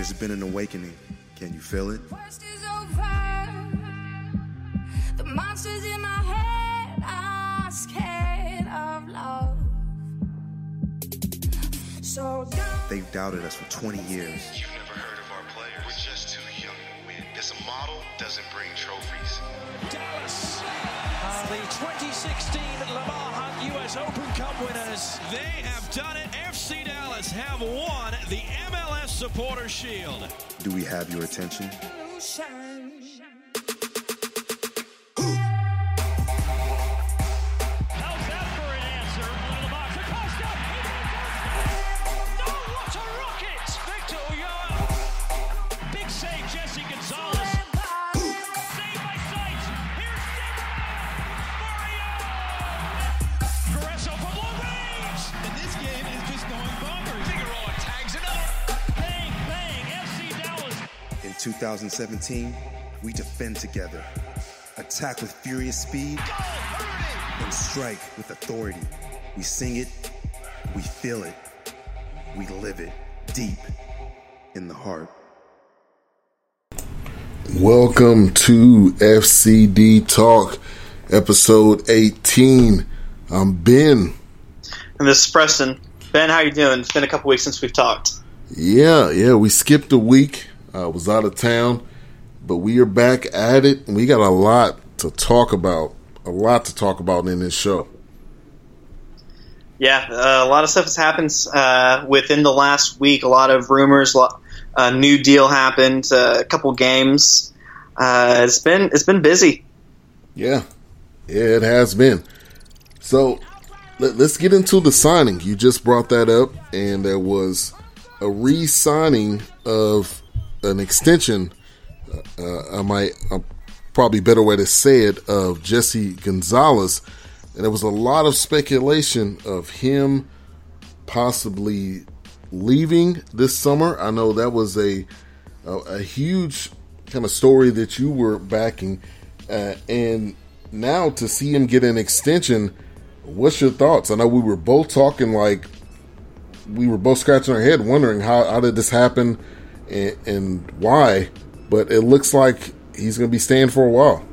There's been an awakening. Can you feel it? Worst is over. The monsters in my head are scared of love. So don't. They've doubted us for 20 years. You've never heard of our players. We're just too young to win. This model doesn't bring trophies. Dallas are the 2016 Lamar Hunt US Open Cup winners. They have done it. FC Dallas have won the MLS Supporter Shield. Do we have your attention? 2017, we defend together, attack with furious speed, and strike with authority. We sing it, we feel it, we live it deep in the heart. Welcome to FCD Talk, episode 18. I'm Ben. And this is Preston. Ben, how you doing? It's been a couple weeks since we've talked. Yeah, yeah, we skipped a week. I was out of town, but we are back at it. We got a lot to talk about. A lot to talk about in this show. Yeah, uh, a lot of stuff has happened uh, within the last week. A lot of rumors. A new deal happened. Uh, a couple games. Uh, it's been it's been busy. Yeah, yeah, it has been. So let, let's get into the signing. You just brought that up, and there was a re-signing of an extension. Uh, I might, uh, probably better way to say it, of Jesse Gonzalez, and there was a lot of speculation of him possibly leaving this summer. I know that was a a, a huge kind of story that you were backing, uh, and now to see him get an extension, what's your thoughts? I know we were both talking like we were both scratching our head, wondering how, how did this happen and, and why. But it looks like he's going to be staying for a while.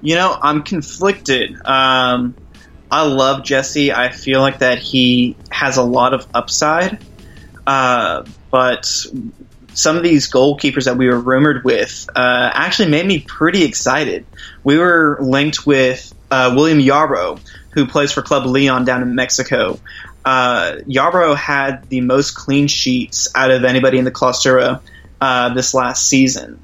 You know, I'm conflicted. Um, I love Jesse. I feel like that he has a lot of upside. Uh, but some of these goalkeepers that we were rumored with uh, actually made me pretty excited. We were linked with uh, William Yarbrough, who plays for Club Leon down in Mexico. Uh, Yarbrough had the most clean sheets out of anybody in the Clausura uh, this last season.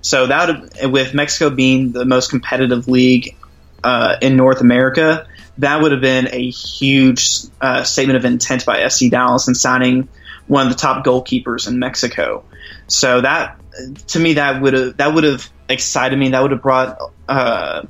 So that with Mexico being the most competitive league uh, in North America, that would have been a huge uh, statement of intent by FC Dallas in signing one of the top goalkeepers in Mexico. So that to me that would have that would have excited me. That would have brought uh,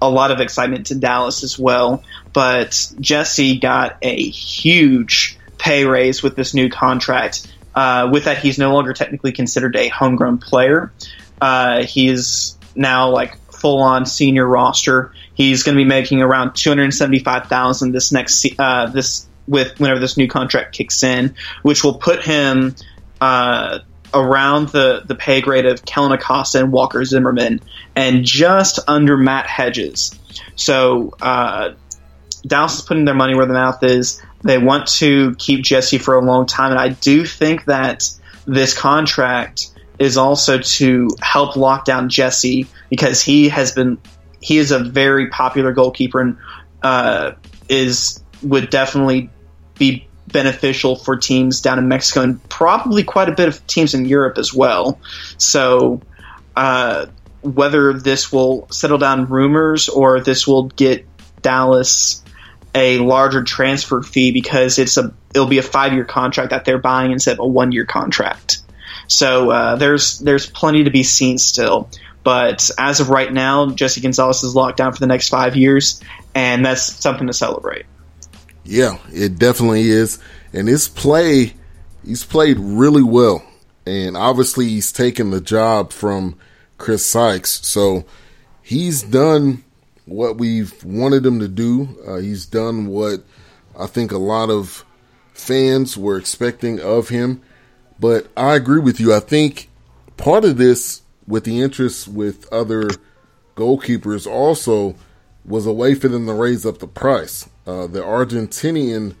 a lot of excitement to Dallas as well. But Jesse got a huge pay raise with this new contract. Uh, with that, he's no longer technically considered a homegrown player. Uh, he's now like full on senior roster. He's going to be making around two hundred seventy five thousand this next uh, this with whenever this new contract kicks in, which will put him uh, around the the pay grade of Kellyn Acosta and Walker Zimmerman, and just under Matt Hedges. So uh, Dallas is putting their money where their mouth is. They want to keep Jesse for a long time, and I do think that this contract is also to help lock down Jesse because he has been he is a very popular goalkeeper and uh, is would definitely be beneficial for teams down in Mexico and probably quite a bit of teams in Europe as well. So uh, whether this will settle down rumors or this will get Dallas a larger transfer fee because it's a it'll be a five year contract that they're buying instead of a one year contract. So uh, there's there's plenty to be seen still. But as of right now, Jesse Gonzalez is locked down for the next five years, and that's something to celebrate. Yeah, it definitely is. And his play, he's played really well. And obviously, he's taken the job from Chris Seitz. So he's done what we've wanted him to do. Uh, he's done what I think a lot of fans were expecting of him. But I agree with you. I think part of this, with the interest with other goalkeepers, also was a way for them to raise up the price. Uh, the Argentinian,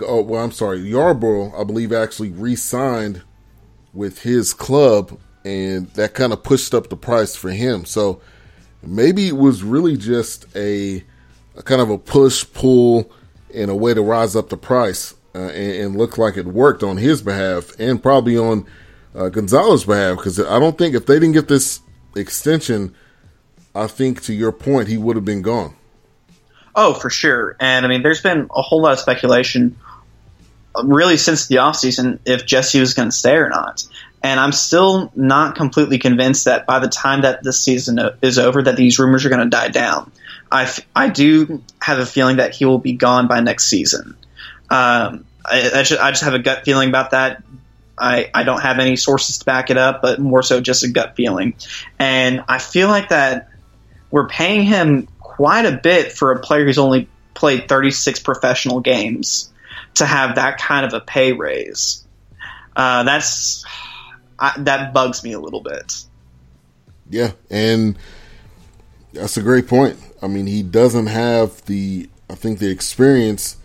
oh, well, I'm sorry, Yarbrough, I believe, actually re signed with his club, and that kind of pushed up the price for him. So maybe it was really just a, a kind of a push pull and a way to rise up the price uh, and, and look like it worked on his behalf and probably on uh, Gonzalez's behalf because I don't think if they didn't get this extension, I think to your point, he would have been gone. Oh, for sure. And I mean, there's been a whole lot of speculation uh, really since the offseason if Jesse was going to stay or not. And I'm still not completely convinced that by the time that this season is over, that these rumors are going to die down. I, f- I do have a feeling that he will be gone by next season. Um, I, I, just, I just have a gut feeling about that. I, I don't have any sources to back it up, but more so just a gut feeling. And I feel like that we're paying him quite a bit for a player who's only played 36 professional games to have that kind of a pay raise. Uh, that's I, that bugs me a little bit. Yeah, and that's a great point. I mean, he doesn't have the I think the experience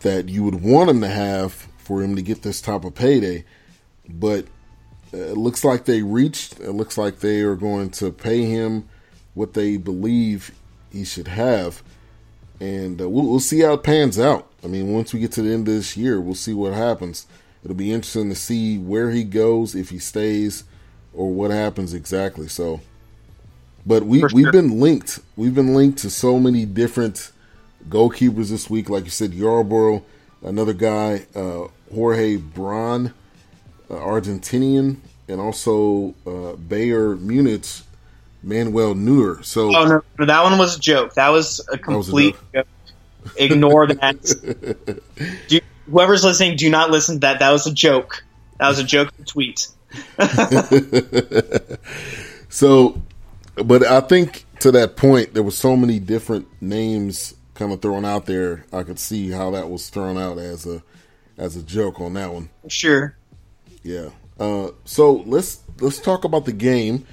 that you would want him to have for him to get this type of payday, but it looks like they reached. It looks like they are going to pay him what they believe he should have, and uh, we'll, we'll see how it pans out. I mean, once we get to the end of this year, we'll see what happens. It'll be interesting to see where he goes, if he stays, or what happens exactly. So, but we sure. we've been linked. We've been linked to so many different goalkeepers this week. Like you said, Yarbrough, another guy, uh, Jorge Broun, uh, Argentinian, and also uh, Bayern Munich, Manuel Neuer. So, oh no, that one was a joke. That was a complete. Was a joke. Ignore that. you, whoever's listening, do not listen to that. That was a joke. That was a joke tweet. so, but I think to that point, there were so many different names kind of thrown out there. I could see how that was thrown out as a as a joke on that one. Sure. Yeah. Uh, so let's let's talk about the game.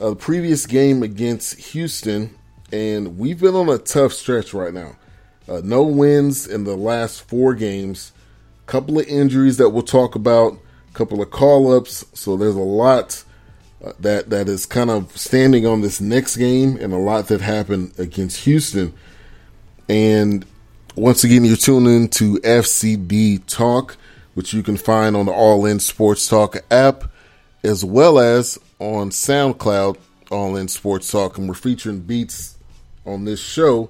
Uh, the previous game against Houston, and we've been on a tough stretch right now. Uh, no wins in the last four games. Couple of injuries that we'll talk about. Couple of call ups. So there's a lot uh, that that is kind of standing on this next game, and a lot that happened against Houston. And once again, you're tuning in to FCD Talk, which you can find on the All In Sports Talk app, as well as on SoundCloud, All In Sports Talk. And we're featuring beats on this show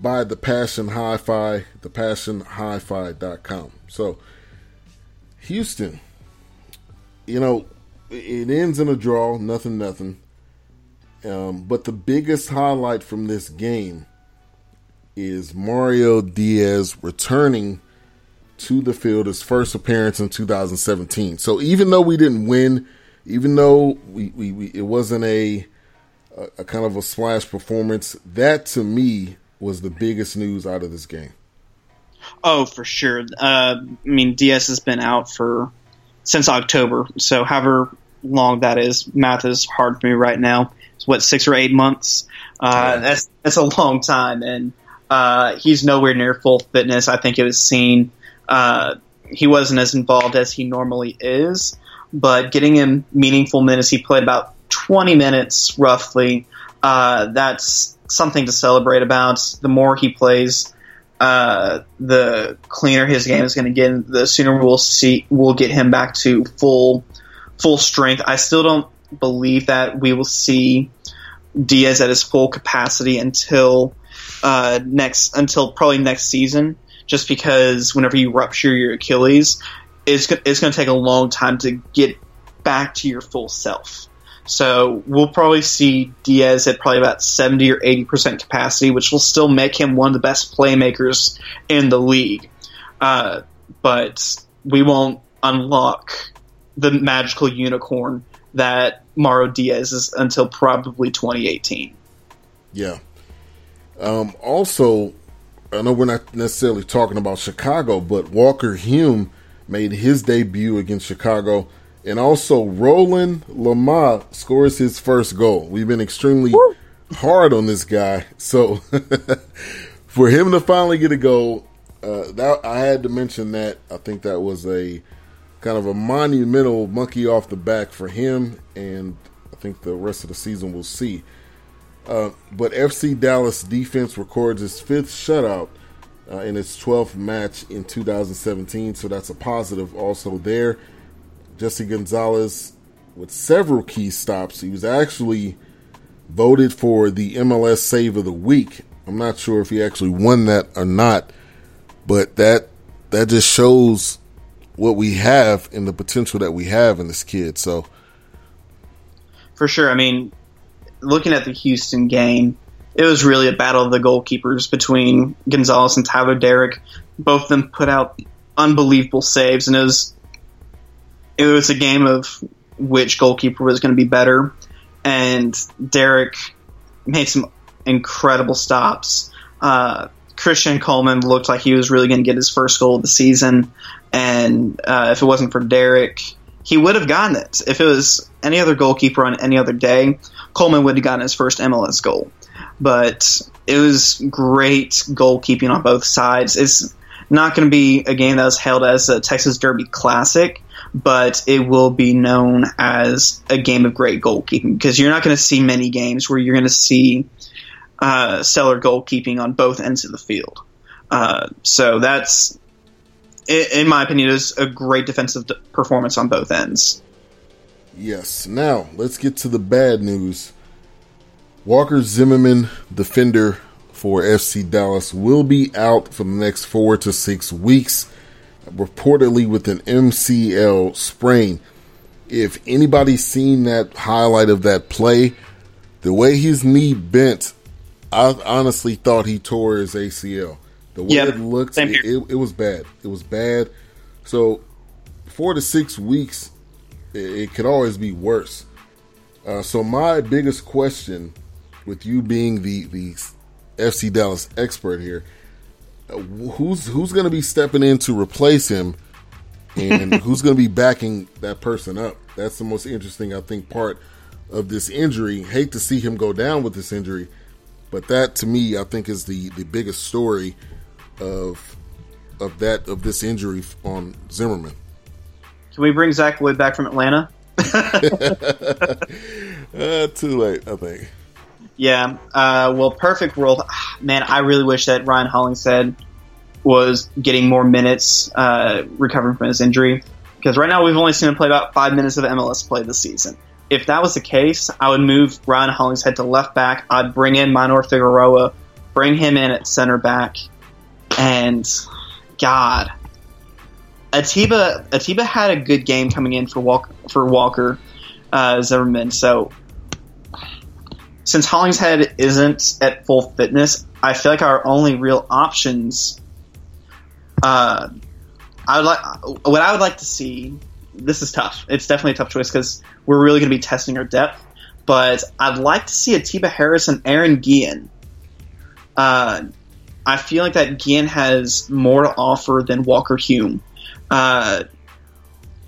by The Passion Hi-Fi, thepassionhifi.com. So, Houston, you know, it ends in a draw, nothing, nothing. Um, but the biggest highlight from this game is Mauro Diaz returning to the field, his first appearance in 2017. So even though we didn't win, even though we, we, we it wasn't a, a, a kind of a splash performance, that to me was the biggest news out of this game. Oh, for sure. Uh, I mean, Diaz has been out for since October, so however long that is, math is hard for me right now. It's what six or eight months. Uh, that's that's a long time, and uh, he's nowhere near full fitness. I think it was seen. Uh, he wasn't as involved as he normally is, but getting him meaningful minutes, he played about 20 minutes roughly. Uh, that's something to celebrate about. The more he plays, uh, the cleaner his game is going to get. The sooner we'll see we'll get him back to full full strength. I still don't believe that we will see Diaz at his full capacity until uh, next until probably next season. Just because whenever you rupture your Achilles, it's it's going to take a long time to get back to your full self. So we'll probably see Diaz at probably about 70 or 80% capacity, which will still make him one of the best playmakers in the league. Uh, but we won't unlock the magical unicorn that Mauro Diaz is until probably 2018. Yeah. Um, also, I know we're not necessarily talking about Chicago, but Walker Hume made his debut against Chicago. And also, Roland Lamah scores his first goal. We've been extremely Woo. hard on this guy. So, for him to finally get a goal, uh, that, I had to mention that. I think that was a kind of a monumental monkey off the back for him. And I think the rest of the season we'll see. Uh, but FC Dallas defense records its fifth shutout uh, in its 12th match in 2017, so that's a positive also there. Jesse Gonzalez with several key stops. He was actually voted for the MLS Save of the Week. I'm not sure if he actually won that or not, but that that just shows what we have and the potential that we have in this kid. So, for sure. I mean, looking at the Houston game, it was really a battle of the goalkeepers between Gonzalez and Tyler Deric. Both of them put out unbelievable saves, and it was it was a game of which goalkeeper was going to be better. And Deric made some incredible stops. Uh, Christian Coleman looked like he was really going to get his first goal of the season, and uh, if it wasn't for Deric, he would have gotten it. If it was any other goalkeeper on any other day, Coleman would have gotten his first MLS goal. But it was great goalkeeping on both sides. It's not going to be a game that was held as a Texas Derby Classic, but it will be known as a game of great goalkeeping because you're not going to see many games where you're going to see uh, stellar goalkeeping on both ends of the field. Uh, so that's, in my opinion, is a great defensive performance on both ends. Yes. Now let's get to the bad news. Walker Zimmerman, defender for FC Dallas, will be out for the next four to six weeks, reportedly with an MCL sprain. If anybody's seen that highlight of that play, the way his knee bent, I honestly thought he tore his ACL. The way yep, it looked, it, it, it was bad. It was bad. So, four to six weeks it, it could always be worse. Uh, so my biggest question, with you being the the FC Dallas expert here, who's who's going to be stepping in to replace him, and who's going to be backing that person up? That's the most interesting, I think, part of this injury. Hate to see him go down with this injury, but that to me, I think, is the the biggest story of of that of this injury on Zimmerman. Can we bring Zach Wood back from Atlanta? uh, too late, I think. Yeah. Uh, well, perfect world. Man, I really wish that Ryan Hollingshead was getting more minutes uh, recovering from his injury. Because right now we've only seen him play about five minutes of MLS play this season. If that was the case, I would move Ryan Hollingshead to left back. I'd bring in Maynor Figueroa, bring him in at center back, and God, Atiba Atiba had a good game coming in for Walker for Walker uh, Zimmerman. So since Hollingshead isn't at full fitness, I feel like our only real options. Uh, I would like what I would like to see. This is tough. It's definitely a tough choice because we're really going to be testing our depth. But I'd like to see Atiba Harris and Aaron Guillen. Uh, I feel like that Guillen has more to offer than Walker Hume. Uh,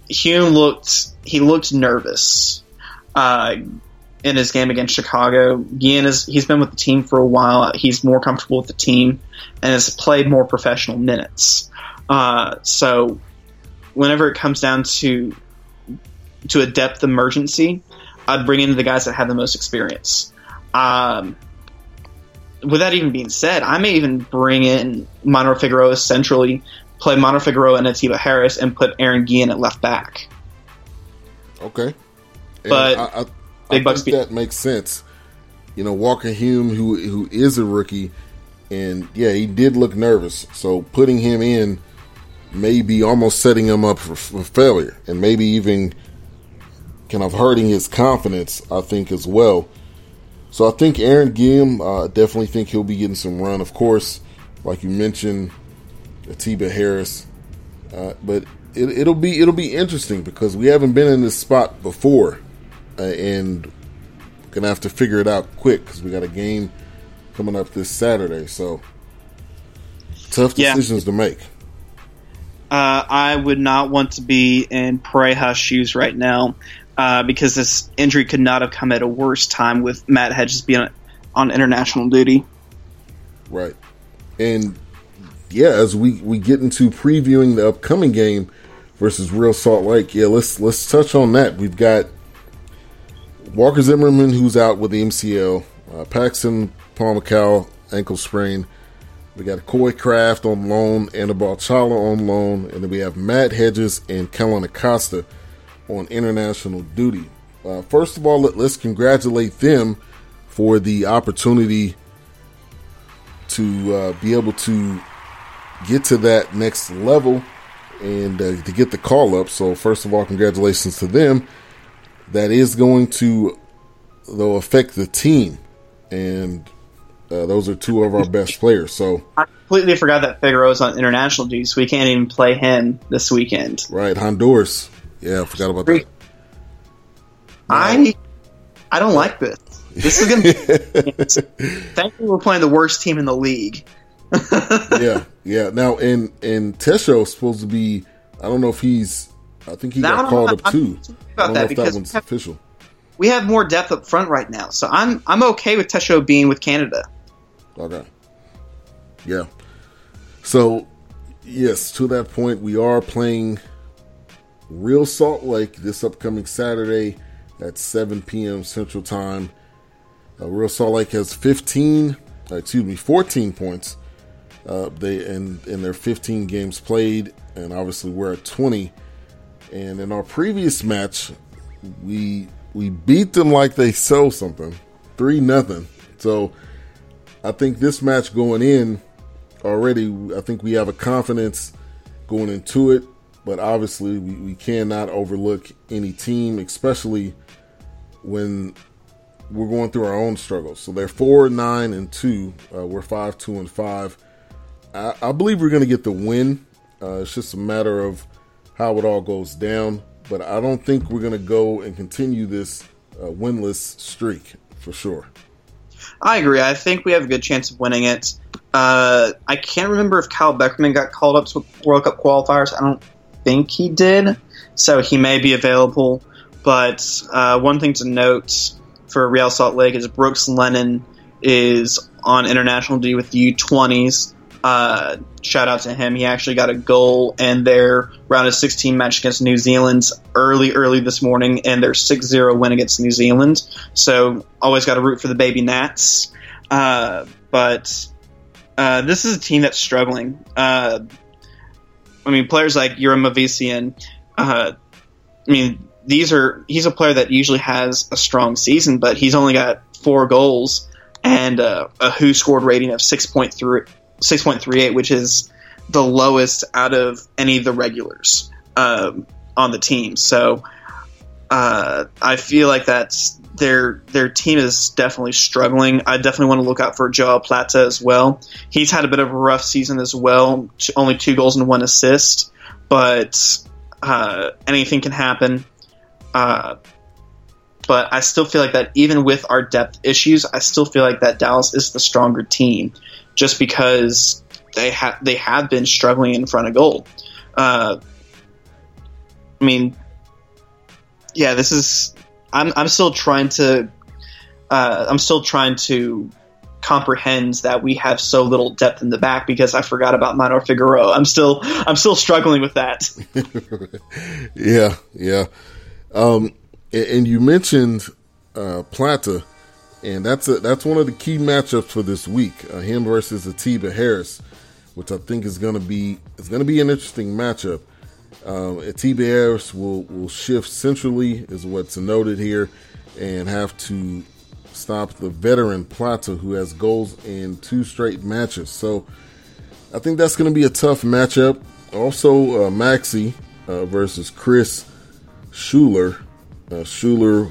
Hume looked he looked nervous uh, in his game against Chicago. Guillen is he's been with the team for a while. He's more comfortable with the team and has played more professional minutes. Uh, so whenever it comes down to to a depth emergency, I'd bring in the guys that have the most experience. Um, with that even being said, I may even bring in Maynor Figueroa centrally play Maynor Figueroa and Atiba Harris and put Aaron Guillen at left back. Okay, and but I, I, Big Bucks think that makes sense. You know, Walker Hume, who who is a rookie, and yeah, he did look nervous. So putting him in may be almost setting him up for, for failure, and maybe even kind of hurting his confidence. I think as well. So I think Aaron Guillen, uh, definitely think he'll be getting some run. Of course, like you mentioned, Atiba Harris. Uh, but it, will be it'll be interesting because we haven't been in this spot before, uh, and gonna have to figure it out quick because we got a game coming up this Saturday. So tough decisions yeah. to make. uh, I would not want to be in Pareja's shoes right now uh, because this injury could not have come at a worse time with Matt Hedges being on, on international duty. Right. And yeah, as we, we get into previewing the upcoming game versus Real Salt Lake, yeah, let's let's touch on that. We've got Walker Zimmerman who's out with the MCL, uh, Paxton Pomykal ankle sprain. We got Coy Craft on loan, Anibal Chala on loan, and then we have Matt Hedges and Kellyn Acosta on international duty. Uh, first of all, let, us congratulate them for the opportunity to uh, be able to get to that next level and uh, to get the call up. So, first of all, congratulations to them. That is going to, though, affect the team, and uh, those are two of our best players. So I completely forgot that Figueroa's on international duty, so we can't even play him this weekend. Right, Honduras. Yeah, I forgot about that. I I don't like this. This is gonna be. Thankfully, we're playing the worst team in the league. yeah, yeah. Now, and and Tesho's supposed to be. I don't know if he's. I think he got called up too. About that because that one's have, official. We have more depth up front right now, so I'm I'm okay with Tesho being with Canada. Okay. Yeah. So, yes, to that point, we are playing Real Salt Lake this upcoming Saturday at 7 p.m. Central Time. Uh, Real Salt Lake has 15, uh, excuse me, 14 points. Uh, they and in their 15 games played, and obviously we're at 20. And in our previous match, we we beat them like they sell something, three nothing. So I think this match going in already, I think we have a confidence going into it. But obviously, we, we cannot overlook any team, especially when we're going through our own struggles. So they're four, nine, and two. Uh, we're five, two, and five. I, I believe we're going to get the win. Uh, it's just a matter of how it all goes down. But I don't think we're going to go and continue this uh, winless streak for sure. I agree. I think we have a good chance of winning it. Uh, I can't remember if Kyle Beckerman got called up to World Cup qualifiers. I don't think he did, so he may be available. But uh, one thing to note for Real Salt Lake is Brooks Lennon is on international duty with the U20s. Uh, shout out to him. He actually got a goal in their round of 16 match against New Zealand early, early this morning, and their 6 0 win against New Zealand. So, always got to root for the baby Nats. Uh, but uh, this is a team that's struggling. Uh, I mean, players like Yura Movsisyan, uh, I mean, these are he's a player that usually has a strong season, but he's only got four goals and uh, a WhoScored rating of 6.3 6.38, which is the lowest out of any of the regulars um, on the team. So uh, I feel like that's their their team is definitely struggling. I definitely want to look out for Joao Plata as well. He's had a bit of a rough season as well. Only two goals and one assist, but uh, anything can happen. Uh, but I still feel like that even with our depth issues, I still feel like that Dallas is the stronger team just because they have they have been struggling in front of goal. Uh, I mean, yeah, this is. I'm I'm still trying to. Uh, I'm still trying to comprehend that we have so little depth in the back because I forgot about Maynor Figueroa. I'm still I'm still struggling with that. yeah, yeah. Um, and you mentioned uh, Plata and that's a, that's one of the key matchups for this week. Uh, him versus Atiba Harris, which I think is going to be is going to be an interesting matchup. Um, Atiba Harris will will shift centrally, is what's noted here, and have to stop the veteran Plata, who has goals in two straight matches. So I think that's going to be a tough matchup. Also, uh, Maxi uh, versus Chris Schuler. Uh, Schuler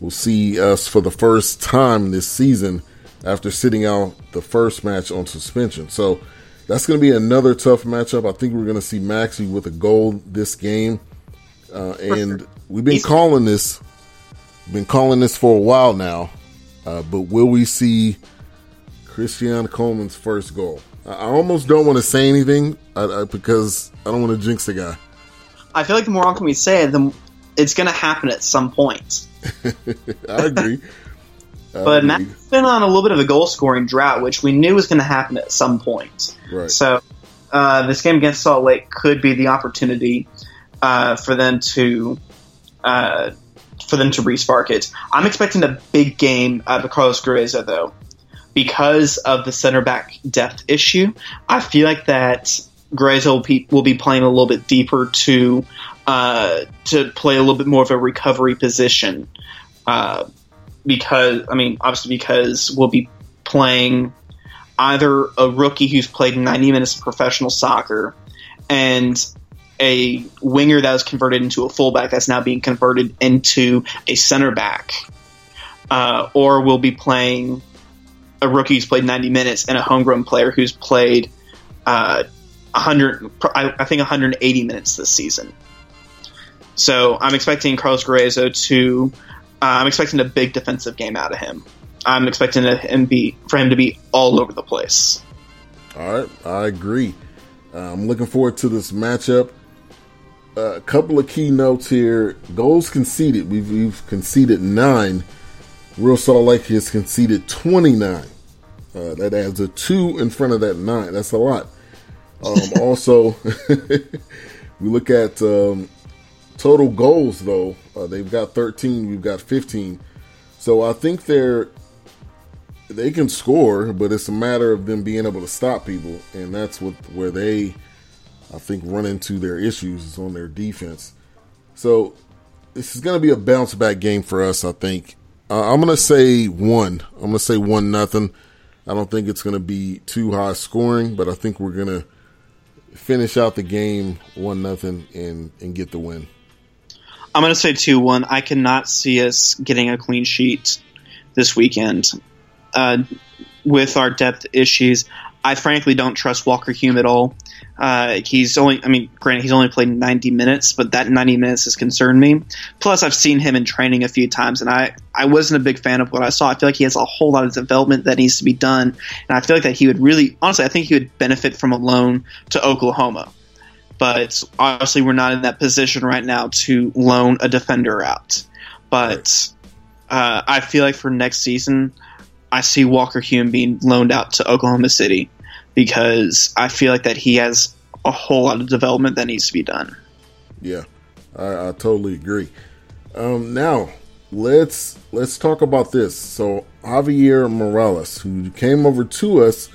will see us for the first time this season after sitting out the first match on suspension. So that's going to be another tough matchup. I think we're going to see Maxi with a goal this game. Uh, and we've been calling this, been calling this for a while now. Uh, but will we see Christian Coleman's first goal? I I almost don't want to say anything I, I, because I don't want to jinx the guy. I feel like the more often we say it, the it's going to happen at some point. I agree. I But agree. Matt's been on a little bit of a goal scoring drought, which we knew was going to happen at some point. Right. So uh, this game against Salt Lake could be the opportunity uh, for them to uh, for them to respark it. I'm expecting a big game out of Carlos Gruezo though, because of the center back depth issue. I feel like that Gruezo will be, will be playing a little bit deeper to uh, to play a little bit more of a recovery position. Uh, because I mean, obviously, because we'll be playing either a rookie who's played 90 minutes of professional soccer and a winger that was converted into a fullback that's now being converted into a center back, uh, or we'll be playing a rookie who's played 90 minutes and a homegrown player who's played uh, 100, I I think 180 minutes this season. So I'm expecting Carlos Gruezo to. Uh, I'm expecting a big defensive game out of him. I'm expecting him be for him to be all over the place. All right, I agree. Uh, I'm looking forward to this matchup. Uh, a couple of key notes here: goals conceded. We've, we've conceded nine. Real Salt Lake has conceded 29. Uh, that adds a two in front of that nine. That's a lot. Um, also, we look at um, total goals though. Uh, they've got 13. We've got 15. So I think they're they can score, but it's a matter of them being able to stop people, and that's what where they, I think, run into their issues is on their defense. So this is going to be a bounce back game for us. I think uh, I'm going to say one. I'm going to say one nothing. I don't think it's going to be too high scoring, but I think we're going to finish out the game one nothing and and get the win. I'm going to say 2 1. I cannot see us getting a clean sheet this weekend. Uh, with our depth issues, I frankly don't trust Walker Hume at all. Uh, he's only, I mean, granted, he's only played 90 minutes, but that 90 minutes has concerned me. Plus, I've seen him in training a few times, and I, I wasn't a big fan of what I saw. I feel like he has a whole lot of development that needs to be done, and I feel like that he would really, honestly, I think he would benefit from a loan to Oklahoma but obviously we're not in that position right now to loan a defender out. But uh, I feel like for next season, I see Walker Hume being loaned out to Oklahoma City because I feel like that he has a whole lot of development that needs to be done. Yeah, I, I totally agree. Um, now let's let's talk about this. So Javier Morales, who came over to us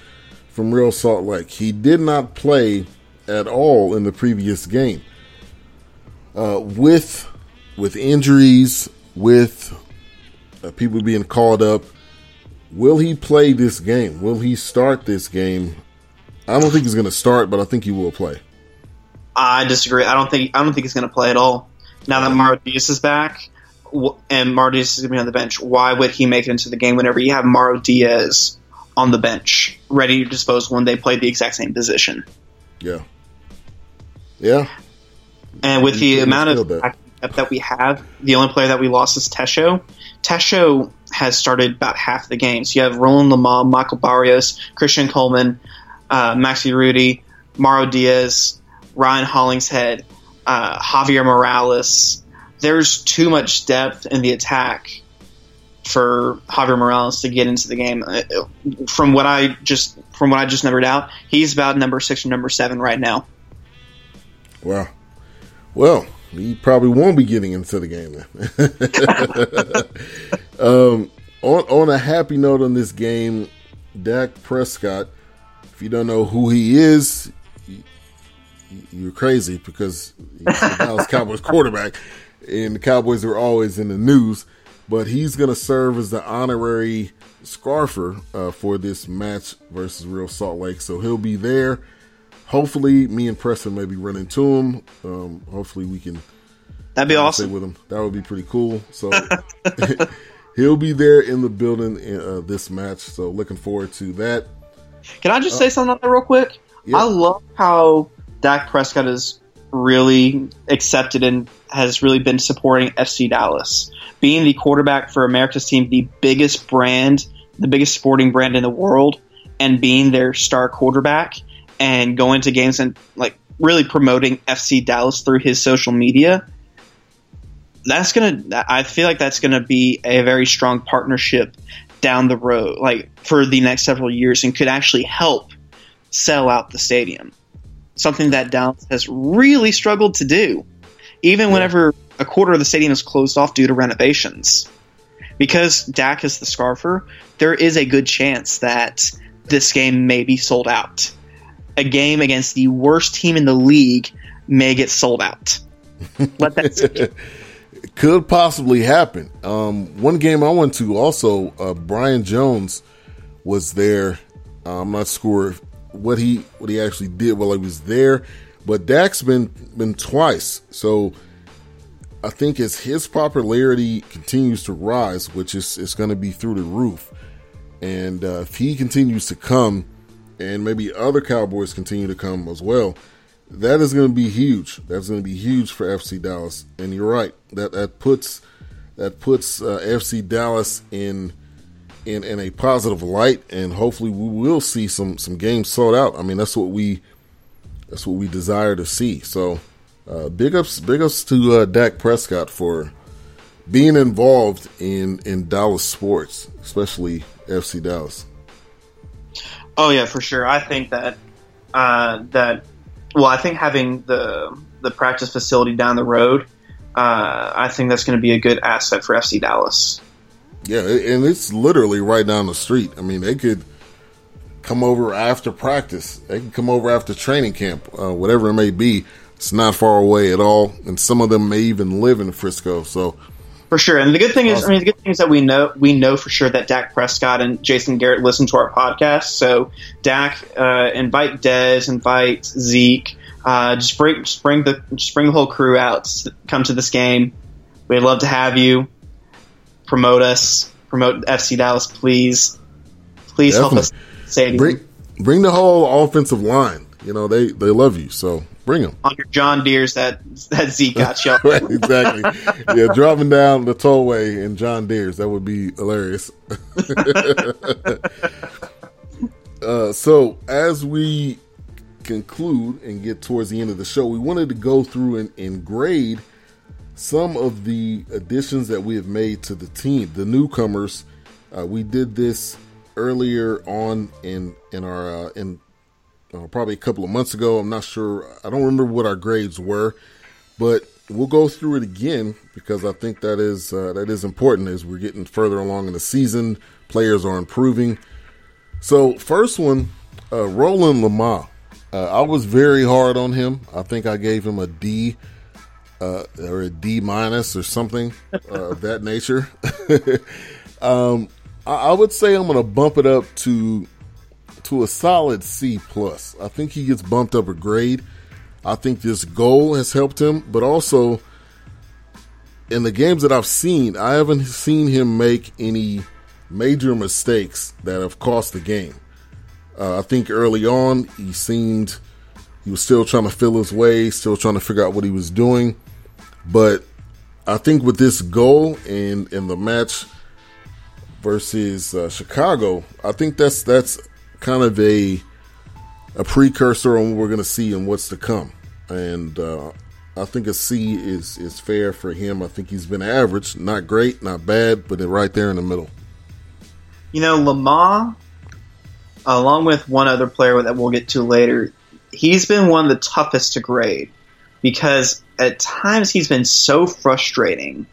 from Real Salt Lake, he did not play at all in the previous game. Uh, with with injuries, with uh, people being called up, will he play this game? Will he start this game? I don't think he's going to start, but I think he will play. I disagree. I don't think I don't think he's going to play at all. Now that Mauro Diaz is back and Mauro Diaz is going to be on the bench, why would he make it into the game whenever you have Mauro Diaz on the bench, ready to dispose when they play the exact same position? Yeah. Yeah. And with the amount of that. we have, the only player that we lost is Tesho. Tesho has started about half the games. You have Roland Lamah, Michael Barrios, Christian Coleman, uh, Maxi Urruti, Mauro Diaz, Ryan Hollingshead, uh, Javier Morales. There's too much depth in the attack for Javier Morales to get into the game. Uh, From what I just from what I just numbered out, he's about number six or number seven right now. Wow. Well, he probably won't be getting into the game then. um, on on a happy note on this game, Dak Prescott. If you don't know who he is, you- you're crazy because he's the Dallas Cowboys quarterback, and the Cowboys are always in the news. But he's going to serve as the honorary scarfer uh, for this match versus Real Salt Lake, so he'll be there hopefully me and Preston maybe run into him. Um, hopefully we can That'd be stay awesome. with him. That would be pretty cool. So he'll be there in the building in uh, this match. So looking forward to that. Can I just say something on that real quick? Yeah. I love how Dak Prescott is really accepted and has really been supporting FC Dallas. Being the quarterback for America's team, the biggest brand, the biggest sporting brand in the world, and being their star quarterback and going to games and like really promoting FC Dallas through his social media, that's gonna. I feel like that's gonna be a very strong partnership down the road, like for the next several years, and could actually help sell out the stadium. Something that Dallas has really struggled to do, even whenever a quarter of the stadium is closed off due to renovations. Because Dak is the scarfer, there is a good chance that this game may be sold out. A game against the worst team in the league may get sold out. Let that. Could possibly happen. Um, one game I went to also, uh, Brian Jones was there. Uh, I'm not sure what he what he actually did while he was there, but Dak's been been twice. So I think as his popularity continues to rise, which is it's going to be through the roof, and uh, if he continues to come, and maybe other Cowboys continue to come as well, that is going to be huge. That's going to be huge for FC Dallas. And you're right that that puts that puts uh, FC Dallas in in in a positive light, and hopefully we will see some some games sold out. I mean, that's what we that's what we desire to see. So, uh, big ups, big ups to uh, Dak Prescott for being involved in in Dallas sports, especially FC Dallas. Oh yeah, for sure. I think that uh, that well, I think having the the practice facility down the road, uh, I think that's going to be a good asset for FC Dallas. Yeah, and it's literally right down the street. I mean, they could come over after practice. They can come over after training camp, uh, whatever it may be. It's not far away at all, and some of them may even live in Frisco. So, For sure, and the good thing is, I mean, the good thing is that we know we know for sure that Dak Prescott and Jason Garrett listen to our podcast. So, Dak, uh, invite Dez, invite Zeke, uh, just bring just bring the just bring the whole crew out. Come to this game. We'd love to have you. Promote us. Promote FC Dallas, please. Please help us. Stadium bring bring the whole offensive line. You know, they they love you, so bring them. on your John Deere's that that Zeke got you. right, exactly. yeah, driving down the tollway in John Deere's that would be hilarious. uh, so as we conclude and get towards the end of the show, we wanted to go through and, and grade some of the additions that we have made to the team, the newcomers. Uh, we did this earlier on in in our uh, in uh, probably a couple of months ago. I'm not sure. I don't remember what our grades were, but we'll go through it again because I think that is uh, that is important as we're getting further along in the season. Players are improving. So first one, uh, Roland Lamah. Uh, I was very hard on him. I think I gave him a D uh, or a D minus or something uh, of that nature. um, I, I would say I'm going to bump it up to to a solid C plus. I think he gets bumped up a grade. I think this goal has helped him, but also in the games that I've seen, I haven't seen him make any major mistakes that have cost the game. Uh, I think early on he seemed he was still trying to feel his way, still trying to figure out what he was doing. But I think with this goal in in the match versus uh, Chicago, I think that's that's kind of a a precursor on what we're going to see and what's to come. And uh, I think a C is is fair for him. I think he's been average, not great, not bad, but right there in the middle. You know, Lamah, along with one other player that we'll get to later, he's been one of the toughest to grade because at times he's been so frustrating.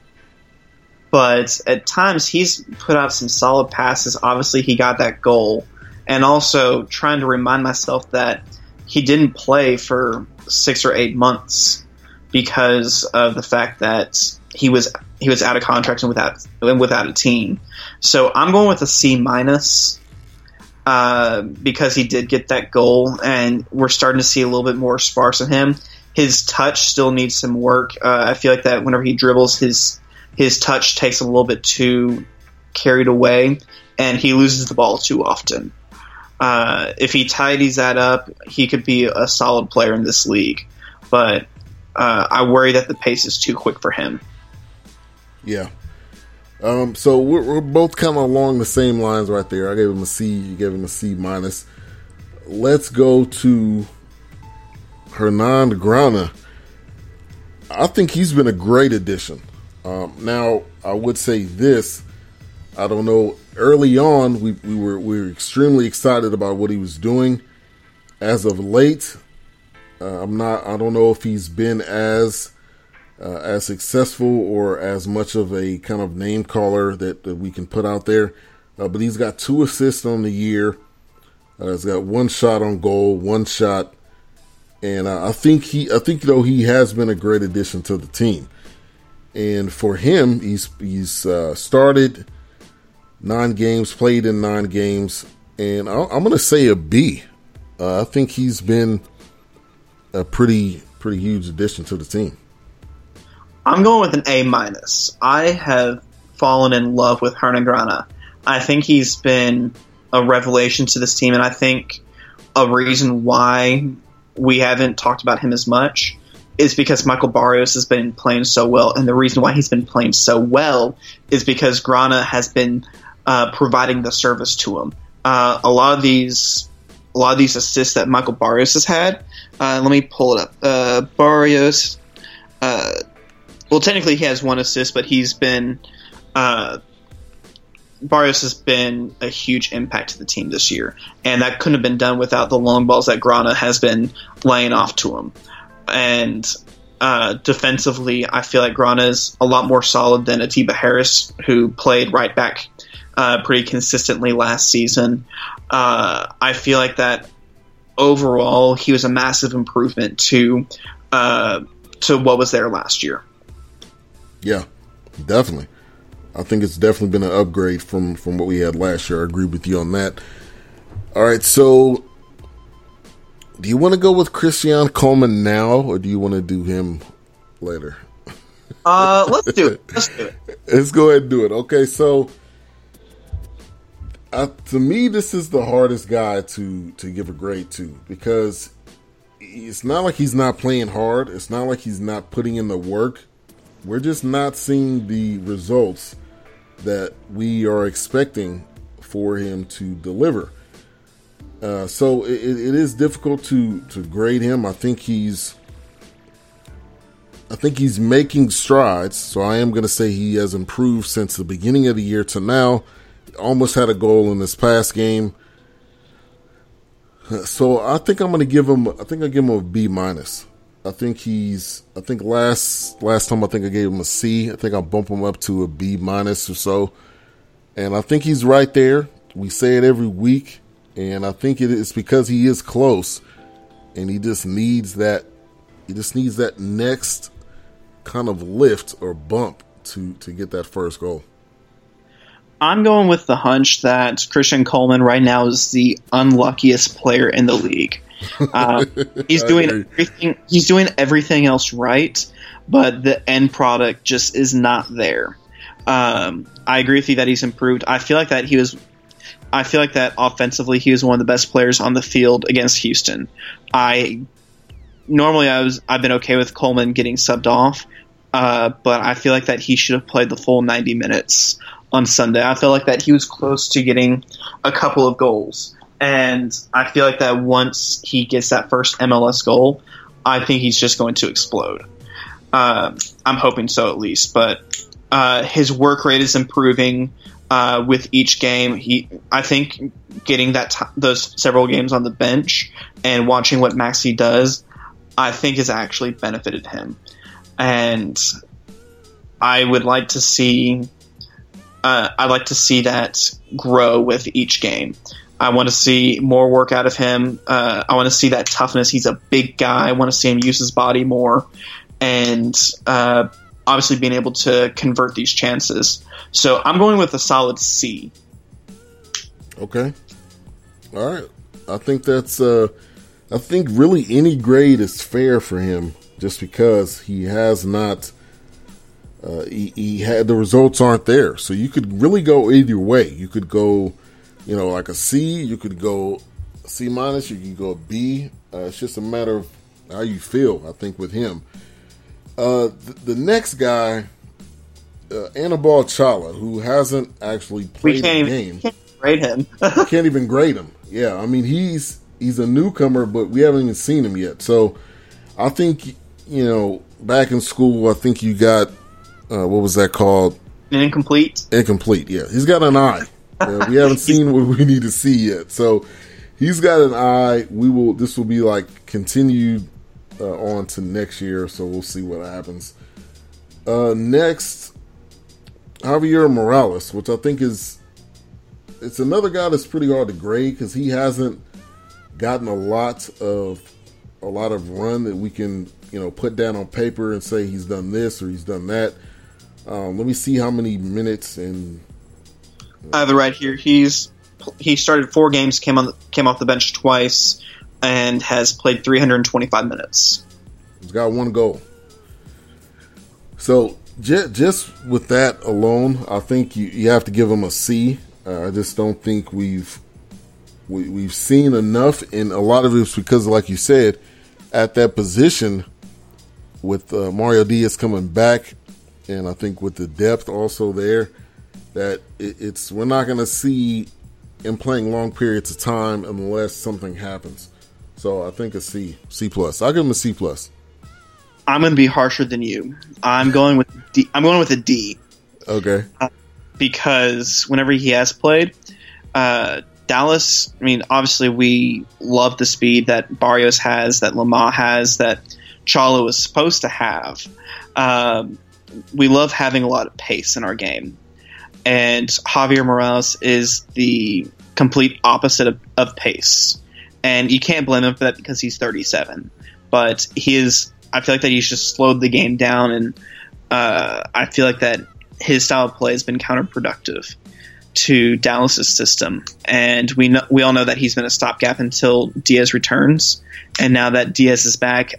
But at times he's put out some solid passes. Obviously, he got that goal. And also trying to remind myself that he didn't play for six or eight months because of the fact that he was he was out of contract and without and without a team. So I'm going with a C minus uh, because he did get that goal, and we're starting to see a little bit more sparse of him. His touch still needs some work. Uh, I feel like that whenever he dribbles, his his touch takes a little bit too carried away, and he loses the ball too often. Uh, if he tidies that up, he could be a solid player in this league. But uh, I worry that the pace is too quick for him. Yeah. Um, so we're, we're both kind of along the same lines right there. I gave him a C. You gave him a C minus. Let's go to Hernan Grana. I think he's been a great addition. Um, now, I would say this. I don't know. Early on, we, we were we were extremely excited about what he was doing. As of late, uh, I'm not. I don't know if he's been as uh, as successful or as much of a kind of name caller that, that we can put out there. Uh, but he's got two assists on the year. Uh, he's got one shot on goal, one shot, and I think he. I think though he has been a great addition to the team. And for him, he's he's uh, started nine games, played in nine games, and I, am going to say a B. Uh, I think he's been a pretty pretty huge addition to the team. I'm going with an A minus. I have fallen in love with Hernan Grana. I think he's been a revelation to this team, and I think a reason why we haven't talked about him as much is because Michael Barrios has been playing so well, and the reason why he's been playing so well is because Grana has been uh, providing the service to him. Uh, a lot of these, a lot of these assists that Michael Barrios has had. Uh, let me pull it up. Uh, Barrios, uh, well, technically he has one assist, but he's been uh, Barrios has been a huge impact to the team this year, and that couldn't have been done without the long balls that Grana has been laying off to him. And uh, defensively, I feel like Grana is a lot more solid than Atiba Harris, who played right back uh, pretty consistently last season. Uh, I feel like that overall, he was a massive improvement to uh, to what was there last year. Yeah, definitely. I think it's definitely been an upgrade from from what we had last year. I agree with you on that. All right, so do you want to go with Cristian Colmán now, or do you want to do him later? Uh, let's do it. Let's do it. let's go ahead and do it. Okay, so to me, this is the hardest guy to to give a grade to because it's not like he's not playing hard. It's not like he's not putting in the work. We're just not seeing the results that we are expecting for him to deliver. Uh, so it, it is difficult to to grade him. I think he's I think he's making strides. So I am going to say he has improved since the beginning of the year to now. Almost had a goal in this past game. So I think I'm going to give him. I think I give him a B minus. I think he's. I think last last time I think I gave him a C. I think I'll bump him up to a B minus or so. And I think he's right there. We say it every week, and I think it is because he is close, and he just needs that. He just needs that next kind of lift or bump to to get that first goal. I'm going with the hunch that Cristian Colmán right now is the unluckiest player in the league. Uh, he's doing everything. He's doing everything else right, but the end product just is not there. Um, I agree with you that he's improved. I feel like that he was. I feel like that offensively, he was one of the best players on the field against Houston. I normally I was I've been okay with Colmán getting subbed off, uh, but I feel like that he should have played the full 90 minutes on Sunday. I feel like that he was close to getting a couple of goals. And I feel like that once he gets that first MLS goal, I think he's just going to explode. Uh, I'm hoping so at least. But uh, his work rate is improving uh, with each game. He, I think, getting that t- those several games on the bench and watching what Maxi does, I think has actually benefited him. And I would like to see uh, I'd like to see that grow with each game. I want to see more work out of him. Uh, I want to see that toughness. He's a big guy. I want to see him use his body more, and uh, obviously being able to convert these chances. So I'm going with a solid C. Okay. All right. I think that's. Uh, I think really any grade is fair for him, just because he has not uh, he, he, had the results aren't there. So you could really go either way. You could go, you know, like a C. You could go C minus. You could go B. Uh, it's just a matter of how you feel. I think with him. Uh, the, the next guy, uh, Anibal Chala, who hasn't actually played the game, can't grade him. can't even grade him. Yeah, I mean he's he's a newcomer, but we haven't even seen him yet. So I think you know, back in school, I think you got uh, what was that called? Incomplete. Incomplete. Yeah, he's got an eye. Uh, we haven't seen what we need to see yet. So he's got an eye. We will. This will be like continued uh, on to next year. So we'll see what happens. Uh, next, Javier Morales, which I think is it's another guy that's pretty hard to grade because he hasn't gotten a lot of a lot of run that we can you know put down on paper and say he's done this or he's done that. Um, let me see how many minutes and I have it right here. He's he started four games, came on came off the bench twice, and has played 325 minutes. He's got one goal. So j- just with that alone, I think you, you have to give him a C. Uh, I just don't think we've we, we've seen enough, and a lot of it's because, like you said, at that position with uh, Mauro Diaz coming back, and I think with the depth also there, that it, it's we're not going to see him playing long periods of time unless something happens. So I think a C, C plus. I'll give him a C plus. I'm going to be harsher than you. I'm going with D. I'm going with a D Okay. because whenever he has played, uh, Dallas. I mean, obviously we love the speed that Barrios has, that Lamah has, that Chala is supposed to have. Um, we love having a lot of pace in our game, and Javier Morales is the complete opposite of, of pace. And you can't blame him for that because he's 37. But he is. I feel like that he's just slowed the game down, and uh, I feel like that his style of play has been counterproductive to Dallas's system. And we know, we all know that he's been a stopgap until Diaz returns. And now that Diaz is back,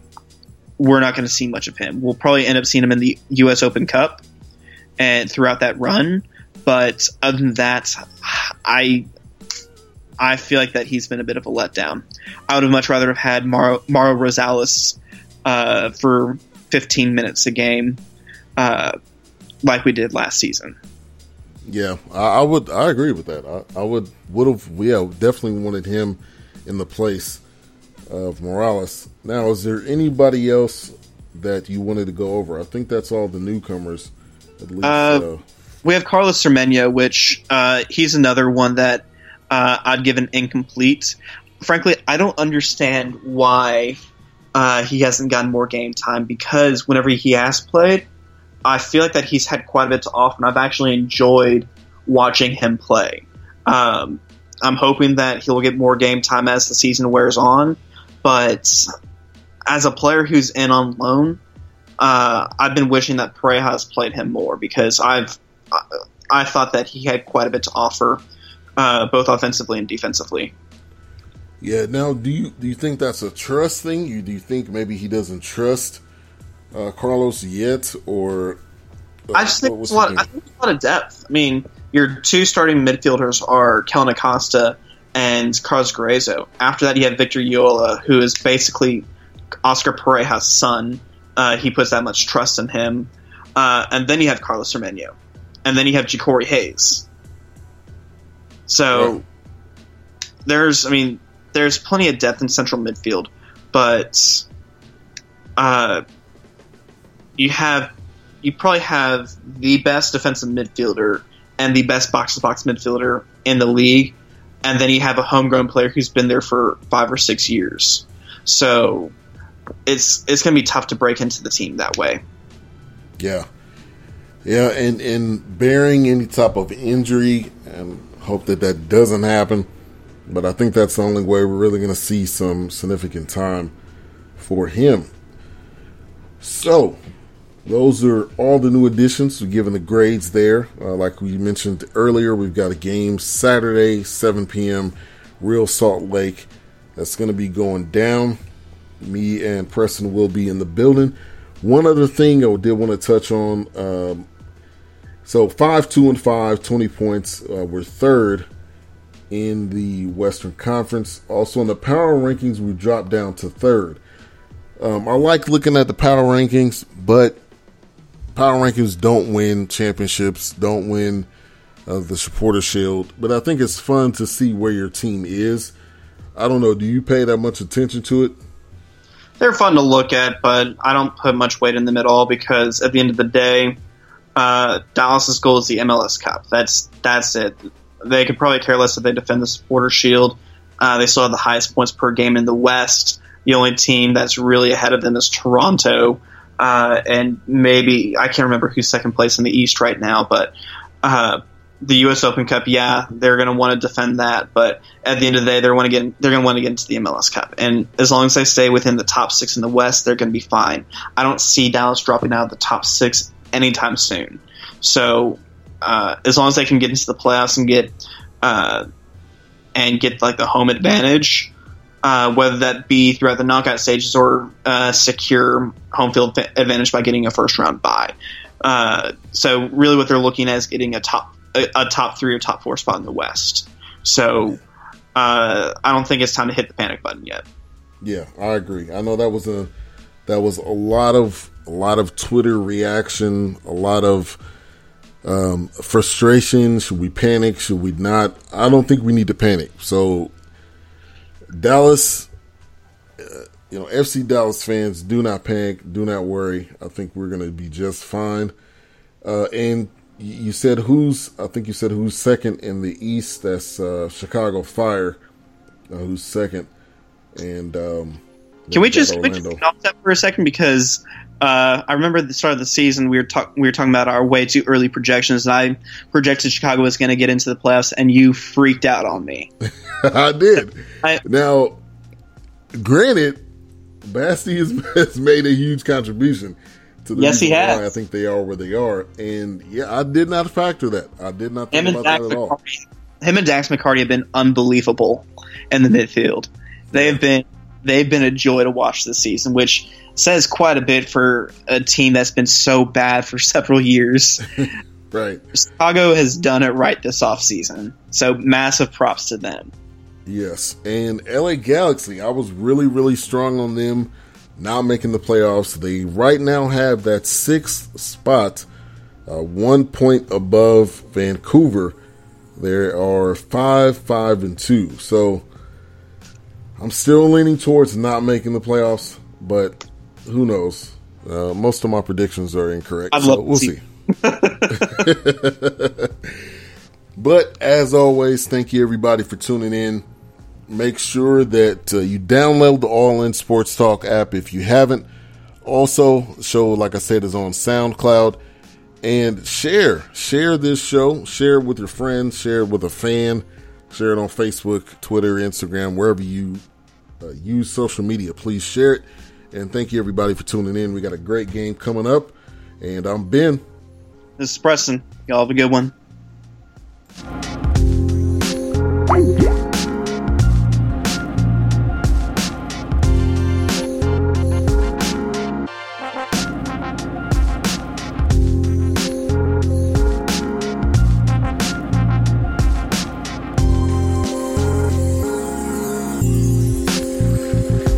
we're not going to see much of him. We'll probably end up seeing him in the U.S. Open Cup and throughout that run. But other than that, I I feel like that he's been a bit of a letdown. I would have much rather have had Mauro, Mauro Rosales uh, for 15 minutes a game, uh, like we did last season. Yeah, I, I would. I agree with that. I, I would would have. Yeah, definitely wanted him in the place of Morales. Now, is there anybody else that you wanted to go over? I think that's all the newcomers. At least. Uh, We have Carlos Cermeño, which uh, he's another one that uh, I'd give an incomplete. Frankly, I don't understand why uh, he hasn't gotten more game time because whenever he has played, I feel like that he's had quite a bit to offer, and I've actually enjoyed watching him play. Um, I'm hoping that he'll get more game time as the season wears on, but as a player who's in on loan, uh, I've been wishing that Parejas played him more because I've I, I thought that he had quite a bit to offer, uh, both offensively and defensively. yeah. Now, do you do you think that's a trust thing? You do you think maybe he doesn't trust uh, Carlos yet, or uh, I just think a lot. I think a lot of depth. I mean, your two starting midfielders are Kellyn Acosta and Carlos Gruezo. After that, you have Victor Ulloa, who is basically Oscar Pareja's son. Uh, he puts that much trust in him. Uh, and then you have Carlos Cermeño. And then you have Jacori Hayes. So Right. there's, I mean, there's plenty of depth in central midfield, but uh, you have you probably have the best defensive midfielder and the best box to box midfielder in the league, and then you have a homegrown player who's been there for five or six years. So it's it's going to be tough to break into the team that way. Yeah, yeah, and and bearing any type of injury, and hope that that doesn't happen. But I think that's the only way we're really going to see some significant time for him. So, those are all the new additions. We're giving the grades there. Uh, like we mentioned earlier, we've got a game Saturday, 7 p.m., Real Salt Lake. That's going to be going down. Me and Preston will be in the building. One other thing I did want to touch on. Um, so 5 2 and 5, 20 points. Uh, we're third in the Western Conference. Also in the power rankings, we dropped down to third. Um, I like looking at the power rankings, but power rankings don't win championships, don't win uh, the supporter shield, but I think it's fun to see where your team is. I don't know. Do you pay that much attention to it? They're fun to look at, but I don't put much weight in them at all because at the end of the day, uh, Dallas's goal is the MLS Cup. That's that's it. They could probably care less if they defend the supporter shield. Uh, they still have the highest points per game in the West. The only team that's really ahead of them is Toronto, uh, and maybe I can't remember who's second place in the East right now, but uh, the U.S. Open Cup, yeah, they're going to want to defend that, but at the end of the day, they're want to get they're going to want to get into the MLS Cup, and as long as they stay within the top six in the West, they're going to be fine. I don't see Dallas dropping out of the top six anytime soon. So uh, as long as they can get into the playoffs and get uh, and get like the home advantage, uh, whether that be throughout the knockout stages or uh, secure home field advantage by getting a first round bye. Uh, so really, what they're looking at is getting a top a, a top three or top four spot in the West. So uh, I don't think it's time to hit the panic button yet. Yeah, I agree. I know that was a that was a lot of a lot of Twitter reaction, a lot of um, frustration. Should we panic? Should we not? I don't think we need to panic. So Dallas, uh, you know, FC Dallas fans, do not panic, do not worry. I think we're going to be just fine. Uh, and you said who's? I think you said who's second in the East. That's uh, Chicago Fire. Uh, who's second? And um, can we just, we just off that for a second because uh, I remember at the start of the season we were talking we were talking about our way too early projections, and I projected Chicago was going to get into the playoffs, and you freaked out on me. I did. I, now, granted, Basti has, has, made a huge contribution to the yes, he has. I think they are where they are, and yeah, I did not factor that. I did not think him about that at all. Him and Dax McCarty have been unbelievable in the midfield. They have been they've been a joy to watch this season, which says quite a bit for a team that's been so bad for several years. right. Chicago has done it right this offseason. So massive props to them. Yes. And LA Galaxy, I was really, really strong on them not making the playoffs. They right now have that sixth spot, uh, one point above Vancouver. There are five, five, and two. So I'm still leaning towards not making the playoffs, but who knows? Uh, most of my predictions are incorrect. I'd so we'll see. but as always, thank you everybody for tuning in. Make sure that uh, you download the All In Sports Talk app if you haven't. Also, show like I said is on SoundCloud and share share this show. Share it with your friends. Share it with a fan. Share it on Facebook, Twitter, Instagram, wherever you uh, use social media. Please share it. And thank you everybody for tuning in. We got a great game coming up. And I'm Ben. This is Preston. Y'all have a good one.